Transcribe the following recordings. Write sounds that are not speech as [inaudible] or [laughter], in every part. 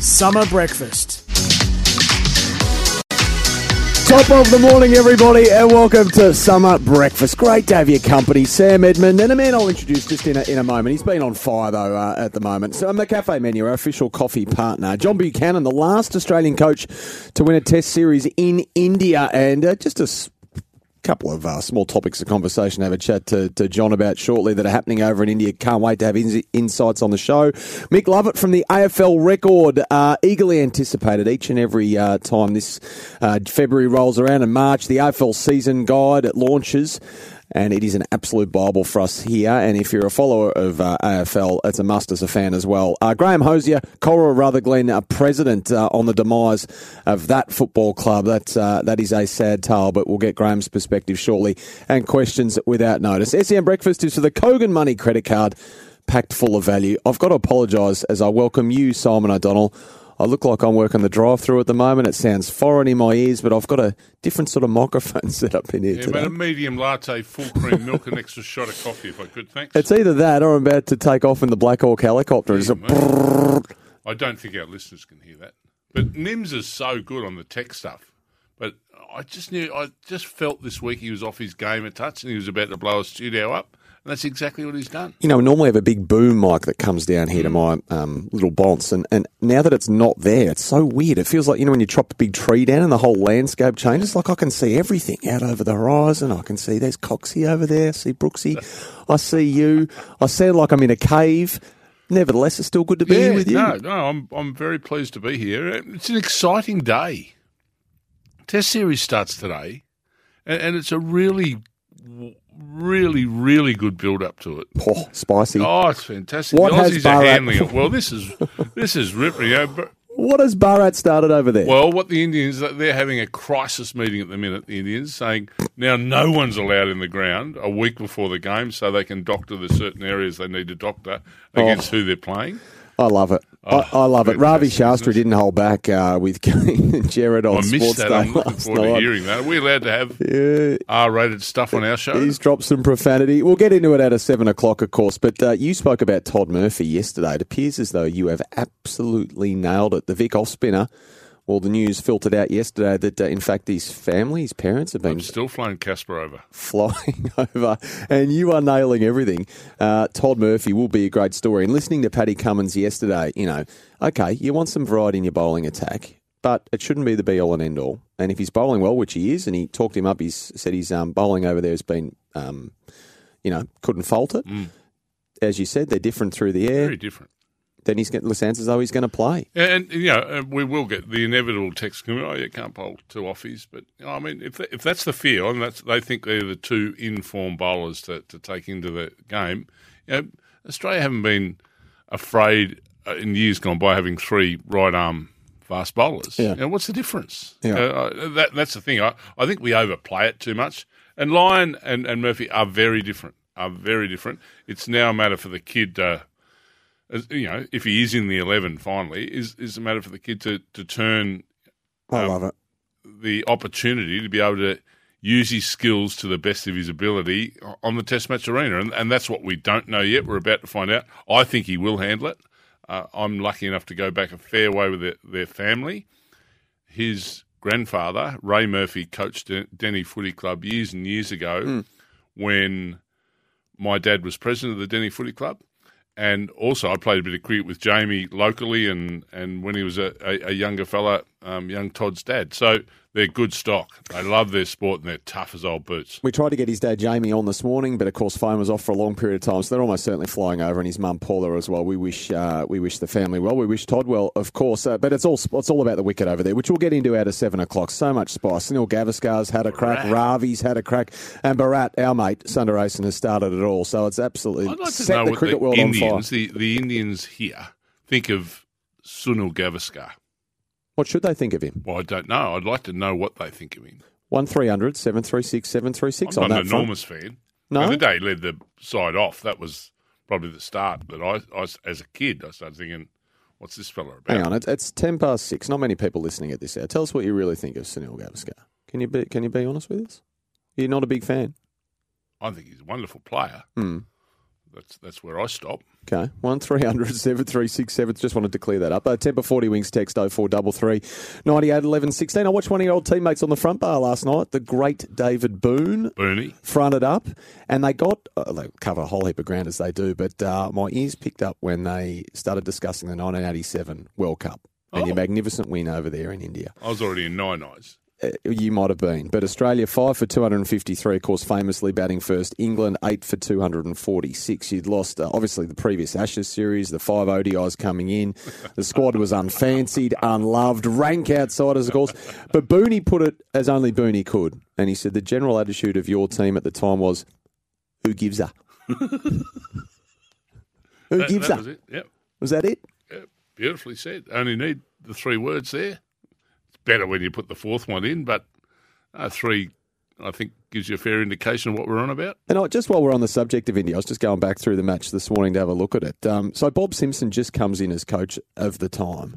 Summer breakfast. Top of the morning, everybody, and welcome to Summer Breakfast. Great to have your company, Sam Edmund, and a man I'll introduce just in a, in a moment. He's been on fire, though, uh, at the moment. So, I'm the Cafe Menu, our official coffee partner. John Buchanan, the last Australian coach to win a test series in India, and uh, just a couple of uh, small topics of conversation have a chat to, to John about shortly that are happening over in India. Can't wait to have in- insights on the show. Mick Lovett from the AFL record, uh, eagerly anticipated each and every uh, time this uh, February rolls around and March. The AFL season guide it launches. And it is an absolute Bible for us here. And if you're a follower of uh, AFL, it's a must as a fan as well. Uh, Graham Hosier, Corowa Rutherglen, uh, president uh, on the demise of that football club. That, uh, that is a sad tale, but we'll get Graham's perspective shortly and questions without notice. SEN Breakfast is for the Kogan Money credit card, packed full of value. I've got to apologise as I welcome you, Simon O'Donnell. I look like I'm working the drive-through at the moment. It sounds foreign in my ears, but I've got a different sort of microphone [laughs] set up in here Yeah, today. a medium latte, full cream milk, an extra shot of coffee if I could, thanks. It's either that or I'm about to take off in the Black Hawk helicopter. It's a. I don't think our listeners can hear that. But Nims is so good on the tech stuff. But I just knew, I just felt this week he was off his game a touch and he was about to blow a studio up. And that's exactly what he's done. You know, we normally have a big boom mic that comes down here to my um, little bonce, and, and now that it's not there, it's so weird. It feels like, you know, when you chop a big tree down and the whole landscape changes, like I can see everything out over the horizon. I can see there's Coxie over there, I see Brooksy, [laughs] I see you. I sound like I'm in a cave. Nevertheless, it's still good to be here with you. no, no, I'm, I'm very pleased to be here. It's an exciting day. Test series starts today, and, and it's a really, really, really good build up to it. Oh, spicy. Oh, it's fantastic. What the has Aussies are handling it. Well, this is [laughs] this is ripping. You know, What has Bharat started over there? well, what the Indians they're having a crisis meeting at the minute. The Indians saying now no one's allowed in the ground a week before the game, so they can doctor the certain areas they need to doctor oh. against who they're playing. I love it. I, I love it. Ravi Shastri didn't hold back uh, with [laughs] Jared on I missed Sports that. Day I'm looking forward to night. hearing that. Are we allowed to have Yeah, R-rated stuff on our show? He's dropped some profanity. We'll get into it at a seven o'clock, of course. But uh, you spoke about Todd Murphy yesterday. It appears as though you have absolutely nailed it. The Vic off spinner. Well, the news filtered out yesterday that, uh, in fact, his family, his parents, have been I'm still flying Casper over. [laughs] flying [laughs] over, and you are nailing everything. Uh, Todd Murphy will be a great story. And listening to Paddy Cummins yesterday, you know, okay, you want some variety in your bowling attack, but it shouldn't be the be all and end all. And if he's bowling well, which he is, and he talked him up, he's said his um, bowling over there has been, um, you know, couldn't fault it. As you said, they're different through the air. Very different. Then he's going. as though he's going to play. And, and you know, uh, we will get the inevitable text coming. Oh, you can't bowl two offies, but you know, I mean, if if that's the fear, and that's they think they're the two informed bowlers to, to take into the game. You know, Australia haven't been afraid uh, in years gone by having three right arm fast bowlers. Yeah. You know, what's the difference? Yeah. Uh, that that's the thing. I, I think we overplay it too much. And Lyon and, and Murphy are very different. Are very different. It's now a matter for the kid. Uh, as- you know, if he is in the eleven finally, is is a matter for the kid to to turn I Um, love it. the opportunity to be able to use his skills to the best of his ability on the Test match arena, and, and that's what we don't know yet. We're about to find out. I think he will handle it. Uh, I'm lucky enough to go back a fair way with their, their family. His grandfather, Ray Murphy, coached Den- Deni Footy Club years and years ago when my dad was president of the Denny Footy Club. And also, I played a bit of cricket with Jamie locally, and, and when he was a, a, a younger fella, um, young Todd's dad. So they're good stock. They love their sport, and they're tough as old boots. We tried to get his dad Jamie on this morning, but of course phone was off for a long period of time, so they're almost certainly flying over, and his mum Paula as well. We wish uh, we wish the family well. We wish Todd well, of course, uh, but it's all it's all about the wicket over there, which we'll get into out of seven o'clock. So much spice. Neil Gavaskar's had a crack, Ravi's had a crack, and Bharat, our mate Sundaresan, has started it all. So it's absolutely I'd like to set know the cricket the world Indians, on fire. the, the Indians here, think of Sunil Gavaskar. What should they think of him? Well, I don't know. I'd like to know what they think of him. One 736 736 I'm on not an front. enormous fan. No? The day he led the side off, that was probably the start. But I, I as a kid, I started thinking, what's this fella about? Hang on, it's, it's 10 past 6. Not many people listening at this hour. Tell us what you really think of Sunil Gavaskar. Can you be, can you be honest with us? You're not a big fan? I think he's a wonderful player. Hmm. That's that's where I stop. Okay, one 736 Just wanted to clear that up. Uh, Tempur 40 Winks text 0433 98 11 16. I watched one of your old teammates on the front bar last night, the great David Boon. Bernie, Fronted up, and they got uh, they cover a whole heap of ground as they do. But uh, my ears picked up when they started discussing the 1987 World Cup and Oh. your magnificent win over there in India. I was already in nine eyes. Uh, you might have been. But Australia, 5 for 253, of course, famously batting first. England, 8 for 246. You'd lost, uh, obviously, the previous Ashes series, the five ODIs coming in. The squad was unfancied, unloved, rank outsiders, of course. But Booney put it as only Booney could. And he said the general attitude of your team at the time was, who gives a? [laughs] who That, gives that a? was it. Yep. Was that it? Yep. Beautifully said. Only need the three words there. Better when you put the fourth one in, but uh, three, I think, gives you a fair indication of what we're on about. And I, just while we're on the subject of India, I was just going back through the match this morning to have a look at it. Um, so Bob Simpson just comes in as coach of the time,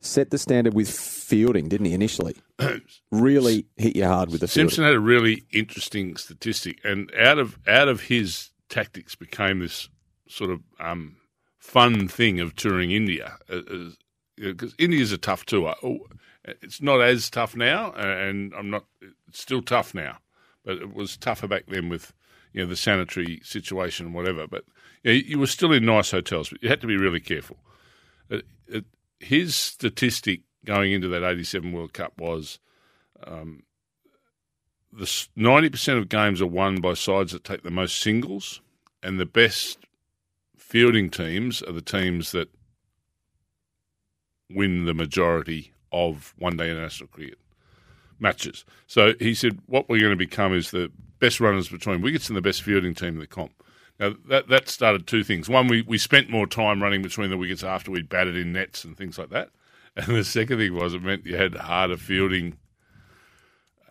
set the standard with fielding, didn't he? Initially, [clears throat] really hit you hard with the fielding. Simpson had a really interesting statistic, and out of out of his tactics became this sort of um, fun thing of touring India. Because India's a tough tour. It's not as tough now, uh, and I'm not. It's still tough now, but it was tougher back then with you know the sanitary situation and whatever. But you, know, you were still in nice hotels, but you had to be really careful. It, it, his statistic going into that '87 World Cup was um, the ninety percent of games are won by sides that take the most singles, and the best fielding teams are the teams that win the majority of one-day international cricket matches. So he said, what we're going to become is the best runners between wickets and the best fielding team in the comp. Now that that started two things. One, we, we spent more time running between the wickets after we'd batted in nets and things like that. And the second thing was it meant you had harder fielding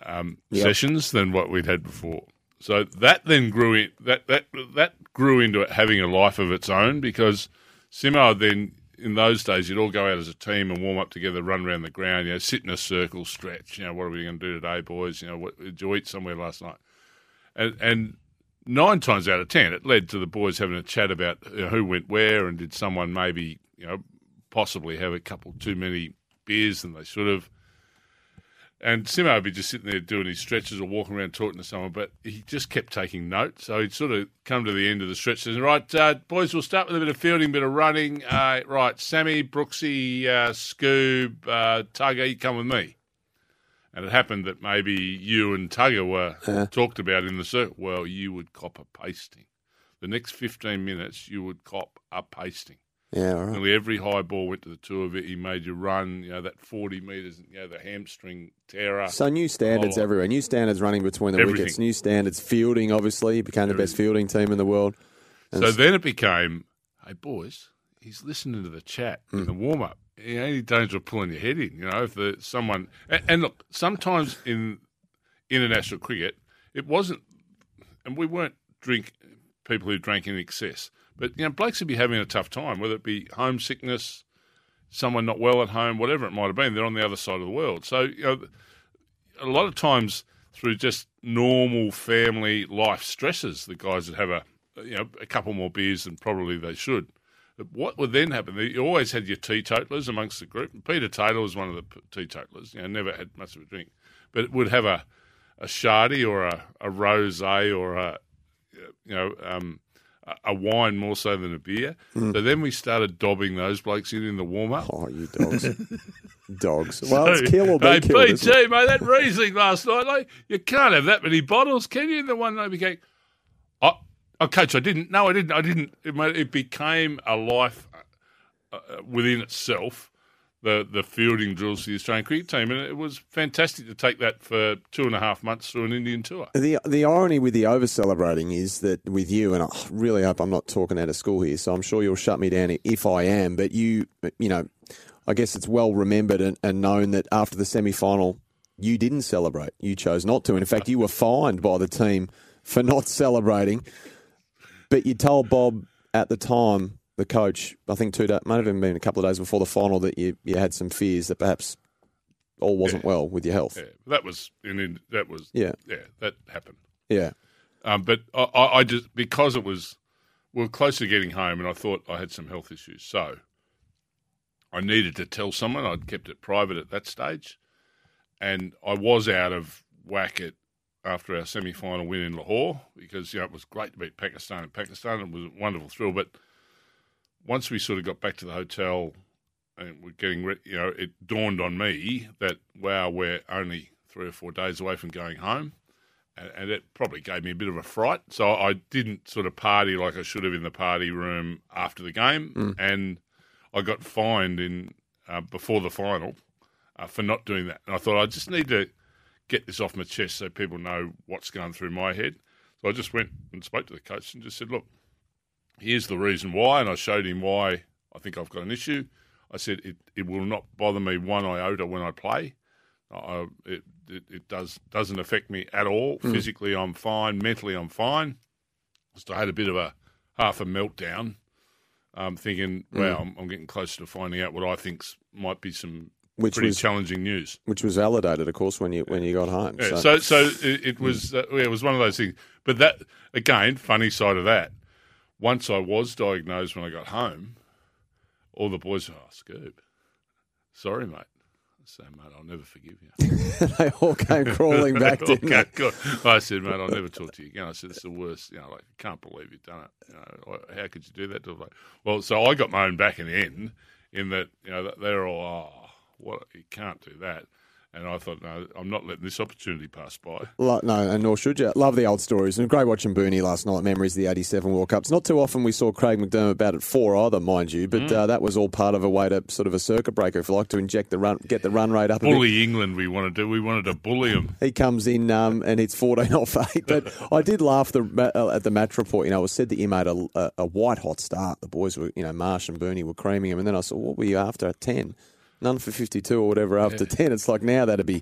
um, Yep. sessions than what we'd had before. So that then grew in, that that that grew into it having a life of its own because Simo then in those days you'd all go out as a team and warm up together, run around the ground, you know, sit in a circle, stretch. You know, what are we going to do today, boys? You know, what did you eat somewhere last night? And and nine times out of ten, it led to the boys having a chat about you know, who went where and did someone maybe you know possibly have a couple too many beers than they should have. And Simo would be just sitting there doing his stretches or walking around talking to someone, but he just kept taking notes. So he'd sort of come to the end of the stretch and right, uh, boys, we'll start with a bit of fielding, bit of running. Uh, right, Sammy, Brooksy, uh, Scoob, uh, Tugger, you come with me. And it happened that maybe you and Tugger were talked about in the circle. Well, you would cop a pasting. The next 15 minutes, you would cop a pasting. Yeah, right. Nearly every high ball went to the two of it. He made you run, you know, that 40 metres, you know, the hamstring tearer. So new standards Oh. everywhere. New standards running between the Everything. wickets. New standards fielding. Obviously, became the best fielding team in the world. So then it became, hey, boys, he's listening to the chat in hmm. the warm up. You know, any danger of pulling your head in, you know, if the, someone. And, and look, sometimes in international cricket, it wasn't, and we weren't drink people who drank in excess, but, you know, blokes would be having a tough time, whether it be homesickness, someone not well at home, whatever it might have been. They're on the other side of the world. So, you know, a lot of times through just normal family life stresses, the guys would have a you know a couple more beers than probably they should. What would then happen? You always had your teetotalers amongst the group. And Peter Taylor was one of the teetotalers. You know, never had much of a drink, but would have a a shardy or a, a rosé or a you know um, a- wine more so than a beer. So then we started dobbing those blokes in in the warm up. Oh, you dogs, [laughs] dogs. Well, it's kill or be hey, killed. isn't it? Mate, that Riesling last night, like, you can't have that many bottles, can you? And the one they became, oh, oh, coach, I didn't. No, I didn't. I didn't. It, made, it became a life uh, uh, within itself. The the fielding drills for the Australian cricket team, and it was fantastic to take that for two and a half months through an Indian tour. The the irony with the over celebrating is that with you, and I really hope I'm not talking out of school here, so I'm sure you'll shut me down if I am. But you, you know, I guess it's well remembered and, and known that after the semi final, you didn't celebrate. You chose not to. And in fact, you were fined by the team for not [laughs] celebrating. But you told Bob at the time, the coach, I think two days, might have even been a couple of days before the final, that you, you had some fears that perhaps all wasn't well with your health. Yeah, that was in that was Yeah. yeah that happened. Yeah. Um, but I, I just because it was we were close to getting home, and I thought I had some health issues, so I needed to tell someone. I'd kept it private at that stage, and I was out of whack at after our semi-final win in Lahore because you know it was great to beat Pakistan in Pakistan. It was a wonderful thrill, but once we sort of got back to the hotel and we're getting, re- you know, it dawned on me that wow, we're only three or four days away from going home and, and it probably gave me a bit of a fright. So I didn't sort of party like I should have in the party room after the game, and I got fined in uh, before the final uh, for not doing that. And I thought I just need to get this off my chest so people know what's going through my head. So I just went and spoke to the coach and just said, "Look, here's the reason why," and I showed him why I think I've got an issue. I said it, it will not bother me one iota when I play. I, it, it it does doesn't affect me at all. Physically, I'm fine. Mentally, I'm fine. Just I had a bit of a half a meltdown, um, thinking, "Wow, I'm, I'm getting closer to finding out what I think might be some Which pretty was challenging news." which was validated, of course, when you when you got home. Yeah, so, so so it, it was uh, yeah, it was one of those things. But that again, funny side of that. Once I was diagnosed when I got home, all the boys were, "Oh, Scoob, sorry, mate." I said, "Mate, I'll never forgive you." [laughs] they all came crawling back, [laughs] didn't they? good. I said, mate, I'll never talk to you again. I said, it's the worst. You know, like, I can't believe you've done it. You know, how could you do that? To like, well, so I got my own back in the end, in that you know they're all, oh, what you can't do that. And I thought, no, I'm not letting this opportunity pass by. Lo- no, and nor should you. Love the old stories. And great watching Booney last night. Memories of the 87 World Cups. Not too often we saw Craig McDermott about at four either, mind you, but Mm. uh, that was all part of a way to sort of a circuit breaker, if you like, to inject the run, get the run rate up a bit. Bully England, we wanted to. We wanted to bully him. He comes in um, and it's 14 off 8. But I did laugh the, uh, at the match report. You know, it was said that you made a, a, a white hot start. The boys were, you know, Marsh and Booney were creaming him. And then I said, what were you after at 10? None for 52 or whatever after 10. It's like now that'd be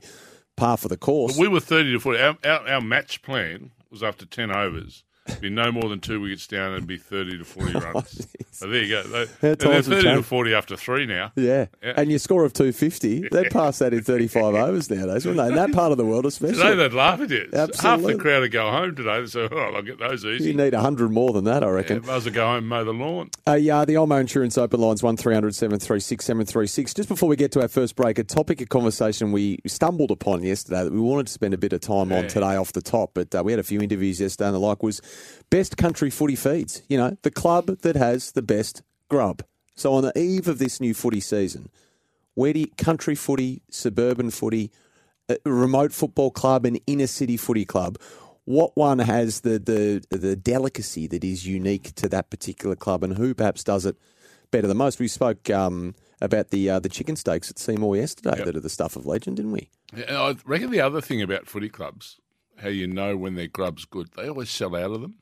par for the course. But we were 30 to 40. Our, our, our match plan was after 10 overs. Be no more than two wickets down and be 30 to 40 [laughs] runs. so there you go. They, and they're 30 to 40 after three now. Yeah. Yeah. And your score of 250, [laughs] they'd pass that in 35 overs nowadays, wouldn't they? In that part of the world, especially. Today they'd laugh at you. Half the crowd would go home today. So oh, I'll get those easy. You need 100 more than that, I Yeah, reckon. well go home and mow the lawn. Uh, yeah, the Olmo Insurance Open Lines, 1300 736 736. Just before we get to our first break, a topic of conversation we stumbled upon yesterday that we wanted to spend a bit of time on today off the top, but uh, we had a few interviews yesterday and the like was best country footy feeds. You know, the club that has the best grub. So on the eve of this new footy season, where do you, country footy, suburban footy, remote football club, and inner city footy club, what one has the, the the delicacy that is unique to that particular club, and who perhaps does it better than most? We spoke um, about the uh, the chicken steaks at Seymour yesterday Yep. that are the stuff of legend, didn't we? And I reckon the other thing about footy clubs, how you know when their grub's good, they always sell out of them.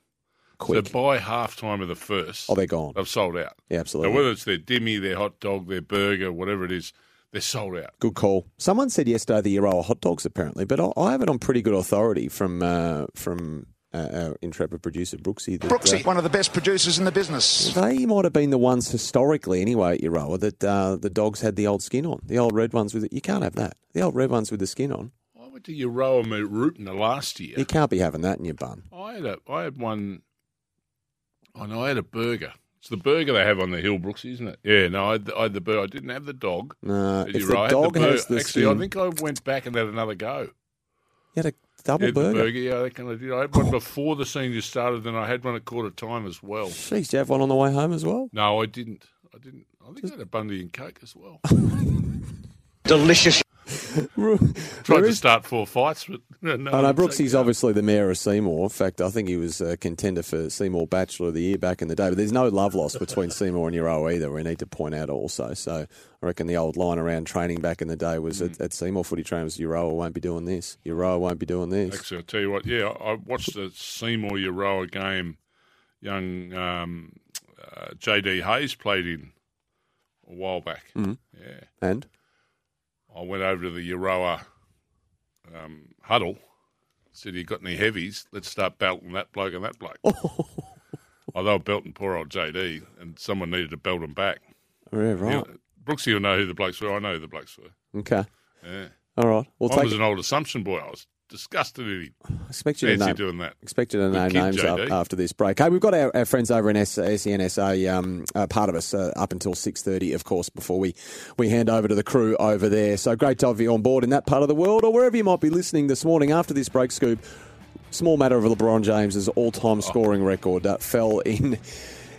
Quick. So by half time of the first, oh, they're gone. they've sold out. Yeah, So absolutely. whether it's their dimmy, their hot dog, their burger, whatever it is, they're sold out. Good call. Someone said yesterday the Euroa hot dogs apparently, but I, I have it on pretty good authority from uh, from uh, our intrepid producer Brooksy. That, Brooksy, uh, one of the best producers in the business. They might have been the ones historically, anyway, at Euroa that uh, the dogs had the old skin on. The old red ones with it. You can't have that. The old red ones with the skin on. I went to Euroa Rootin last year. You can't be having that in your bun. I had a, I had one. Oh, I know I had a burger. It's the burger they have on the hill, Brooksy, isn't it? Yeah, no, I had the, I had the burger. I didn't have the dog. No, But if the right, I had dog burger. has the Actually, skin, I think I went back and had another go. you had a double Yeah, burger. The burger, yeah, I reckon I did. I had one oh. before the senior started, then I had one at quarter time as well. Jeez, did you have one on the way home as well? No, I didn't. I didn't. I think I had a Bundy and Coke as well. [laughs] Delicious. Tried There to start four fights, but no. I know Brooksy's took it up. obviously the mayor of Seymour. In fact, I think he was a contender for Seymour Bachelor of the Year back in the day. But there's no love lost between Seymour and Euroa either. We need to point out also. So I reckon the old line around training back in the day was Mm. at, at Seymour footy train was Euroa won't be doing this. Euroa won't be doing this. Actually, I'll tell you what. Yeah, I watched the Seymour Euroa game. Young um, uh, JD Hayes played in. a while back. Mm-hmm. Yeah, And I went over to the Euroa um, huddle. Said, "You got any heavies? Let's start belting that bloke and that bloke." oh, they were belting poor old JD, and someone needed to belt him back. yeah, right. You- Brooksy will know who the blokes were. I know who the blokes were. Okay. Yeah. All right. We'll I was an old Assumption boy. I was disgusted at him. I expect you to know. doing that. Expect you to know names up JD. after this break. Hey, we've got our, our friends over in S- SENSA, um, uh, part of us, uh, up until six thirty, of course, before we, we hand over to the crew over there. So great to have you on board in that part of the world, or wherever you might be listening this morning. After this break, Scoob, small matter of LeBron James's all-time scoring record uh, fell in.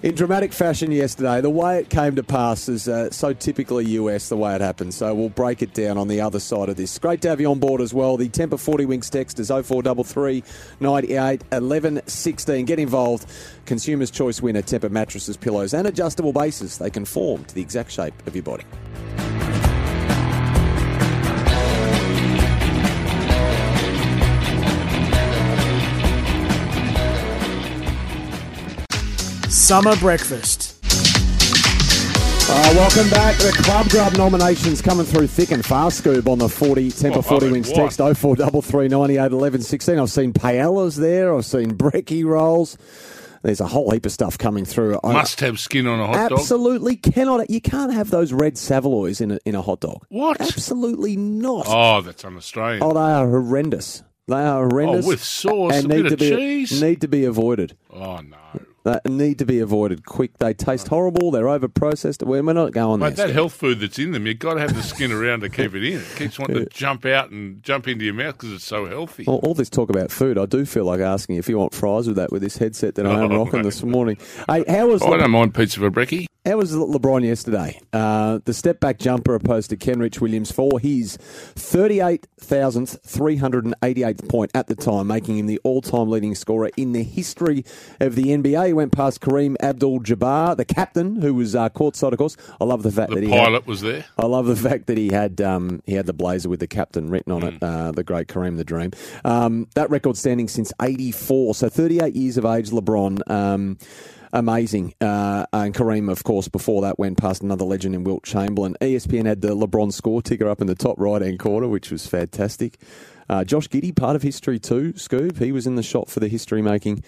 In dramatic fashion yesterday, the way it came to pass is uh, so typically US the way it happened. So we'll break it down on the other side of this. Great to have you on board as well. The Tempur 40 Winks text is 0433 98 11 16. Get involved. Consumers' choice winner Tempur mattresses, pillows, and adjustable bases. They conform to the exact shape of your body. Summer breakfast. Uh, welcome back. The Club Grub nominations coming through thick and fast, Scoob, on the 40 Tempur Oh, 40 I mean, Winks what? text 0433 98 11 16. I've seen paellas there. I've seen brekkie rolls. There's a whole heap of stuff coming through. I Must have skin on a hot dog. absolutely cannot. You can't have those red Saveloys in a, in a hot dog. What? Absolutely not. Oh, that's un-Australian. Oh, they are horrendous. They are horrendous. Oh, with sauce, and a need bit to of be, cheese. Need to be avoided. Oh no, They need to be avoided quick. They taste horrible. They're over processed. We're not going mate. there. That health food that's in them, you've got to have the skin around to keep it in. It keeps wanting to [laughs] jump out and jump into your mouth because it's so healthy. All, all this talk about food, I do feel like asking if you want fries with that with this headset that I am Oh, [laughs] rocking this morning. Hey, how was I Le- don't mind pizza for brekkie. how was Le- LeBron yesterday? Uh, the step back jumper opposed to Kenrich Williams for his thirty eight thousandth three hundred and eighty eighth point at the time, making him the all time leading scorer in the history of the NBA. He went past Kareem Abdul Jabbar, the captain, who was uh, courtside, of course. I love the fact The that he had- pilot was there. I love the fact that he had um, he had the blazer with the captain written on it, uh, the great Kareem the Dream. Um, that record standing since '84, so 38 years of age. LeBron, um, amazing, uh, and Kareem, of course, before that went past another legend in Wilt Chamberlain. ESPN had the LeBron score ticker up in the top right hand corner, which was fantastic. Uh, Josh Giddey, part of history too. Scoob, he was in the shot for the history making.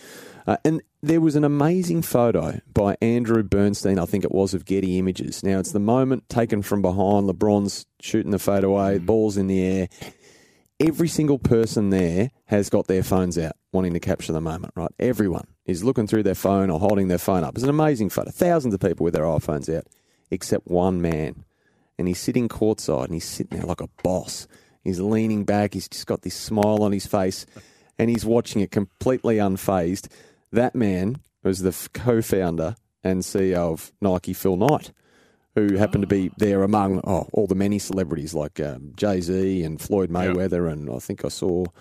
Uh, and there was an amazing photo by Andrew Bernstein, I think it was, of Getty Images. Now, it's the moment taken from behind. LeBron's shooting the fadeaway, ball's in the air. Every single person there has got their phones out, wanting to capture the moment, right? Everyone is looking through their phone or holding their phone up. It's an amazing photo. Thousands of people with their iPhones out, except one man. And he's sitting courtside and he's sitting there like a boss. He's leaning back. He's just got this smile on his face and he's watching it completely unfazed. That man was the co-founder and CEO of Nike, Phil Knight, who happened to be ah. there among oh, all the many celebrities like um, Jay Z and Floyd Mayweather, and I think I saw. what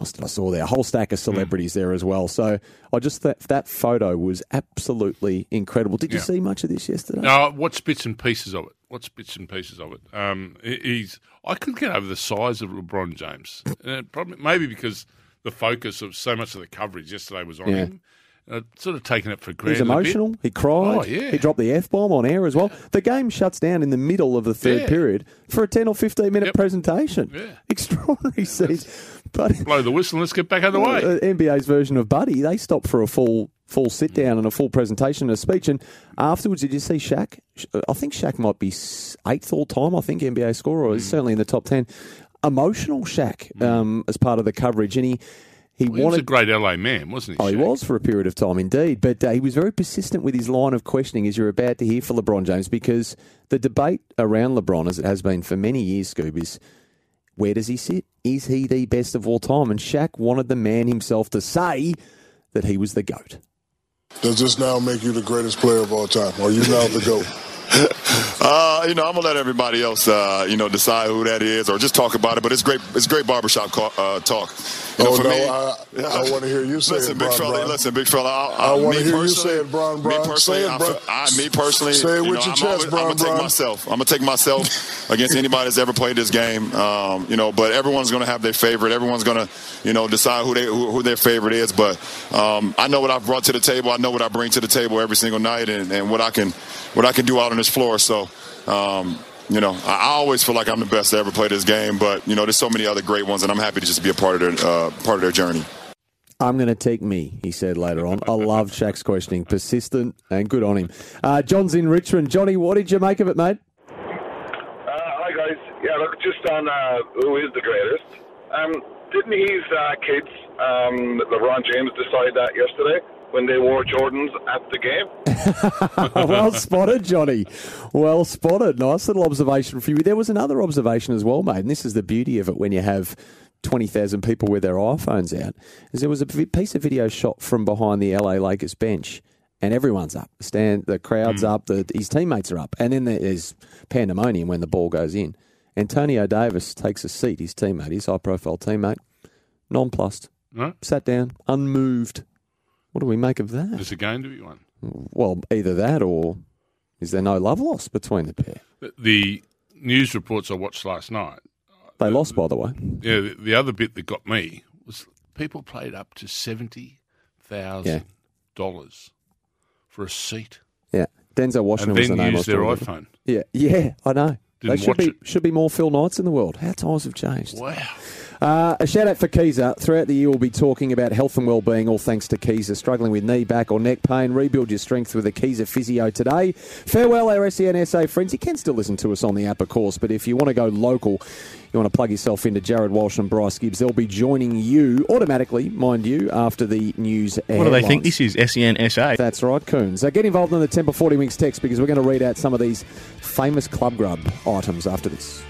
else did I saw there a whole stack of hmm. celebrities there as well. So I just thought that photo was absolutely incredible. Did you Yeah. see much of this yesterday? Uh, no, what's bits and pieces of it? What's bits and pieces of it? Um, he's. I couldn't get over the size of LeBron James, probably maybe because the focus of so much of the coverage yesterday was on Yeah. him. Uh, sort of taking it for He's granted. a bit. emotional. He cried. Oh, yeah. He dropped the f bomb on air as well. The game shuts down in the middle of the third Yeah. period for a ten or fifteen minute Yep. presentation. Yeah. Extraordinary scenes. But Blow the whistle and let's get back out of the way. uh, NBA's version of Buddy, they stopped for a full full sit down and a full presentation and a speech. And afterwards, did you see Shaq? I think Shaq might be eighth all time. I think NBA scorer. Hmm. He's certainly in the top ten. Emotional Shaq um, as part of the coverage, and he he He was a great LA man, wasn't he? Oh, he was for a period of time, indeed. But uh, he was very persistent with his line of questioning, as you're about to hear for LeBron James, because the debate around LeBron, as it has been for many years, Scoob, is where does he sit? Is he the best of all time? And Shaq wanted the man himself to say that he was the GOAT. Does this now make you the greatest player of all time? Are you now the GOAT? [laughs] [laughs] Uh, you know, I'm gonna let everybody else, uh, you know, decide who that is, or just talk about it. But it's great. It's great barbershop ca- uh, talk. You know, Oh, for no, me- I- I [laughs] wanna hear you say listen, it, big Bron, fella. Bron. Listen, big fella. I, I wanna me hear you say it, Bron, Me Bron. personally, Say it, I, Bron. feel- I, me personally, Say it you with know, your I'm chest, always, I'm gonna take myself. I'm gonna take myself against anybody that's ever played this game. Um, you know, but everyone's gonna have their favorite. Everyone's gonna, you know, decide who they who, who their favorite is. But um, I know what I've brought to the table. I know what I bring to the table every single night, and, and what I can what I can do out on this floor. So Um, you know, I I always feel like I'm the best to ever play this game, but you know, there's so many other great ones, and I'm happy to just be a part of their uh, part of their journey. I'm going to take me, he said later on. I love Shaq's questioning. Persistent and good on him. Uh, John's in Richmond. Johnny, what did you make of it, mate? Uh, hi guys. Yeah, look, just on uh, who is the greatest. Um, didn't his uh, kids, um, LeBron James, decide that yesterday when they wore Jordans at the game? [laughs] well spotted, Johnny. Well spotted. Nice little observation for you. There was another observation as well, mate, and this is the beauty of it when you have 20,000 people with their iPhones out, is there was a piece of video shot from behind the LA Lakers bench, and everyone's up. Stand, the crowd's hmm. up, the, his teammates are up, and then there's pandemonium when the ball goes in. Anthony Davis takes a seat, his teammate, his high profile teammate, nonplussed, No? sat down, unmoved. What do we make of that? There's a game to be won. Well, either that or is there no love lost between the pair? The- The news reports I watched last night, They uh, lost, by the way. yeah, the, the other bit that got me was people paid up to seventy thousand dollars for a seat Yeah, Denzel and Washington was the then name. I use was their iPhone. Yeah, yeah, I know. Didn't they should watch be it. should be more Phil Knights in the world. How times have changed. Wow. Uh, a shout out for Kieser. Throughout the year, we'll be talking about health and well-being, all thanks to Kieser. Struggling with knee, back, or neck pain, rebuild your strength with a Kieser physio today. Farewell, our SENSA friends. You can still listen to us on the app, of course, but if you want to go local, you want to plug yourself into Jared Walsh and Bryce Gibbs. They'll be joining you automatically, mind you, after the news. What do they think this is? SENSA. That's right, Coons. So get involved in the Tempur 40 Winks text because we're going to read out some of these famous Club Grub items after this.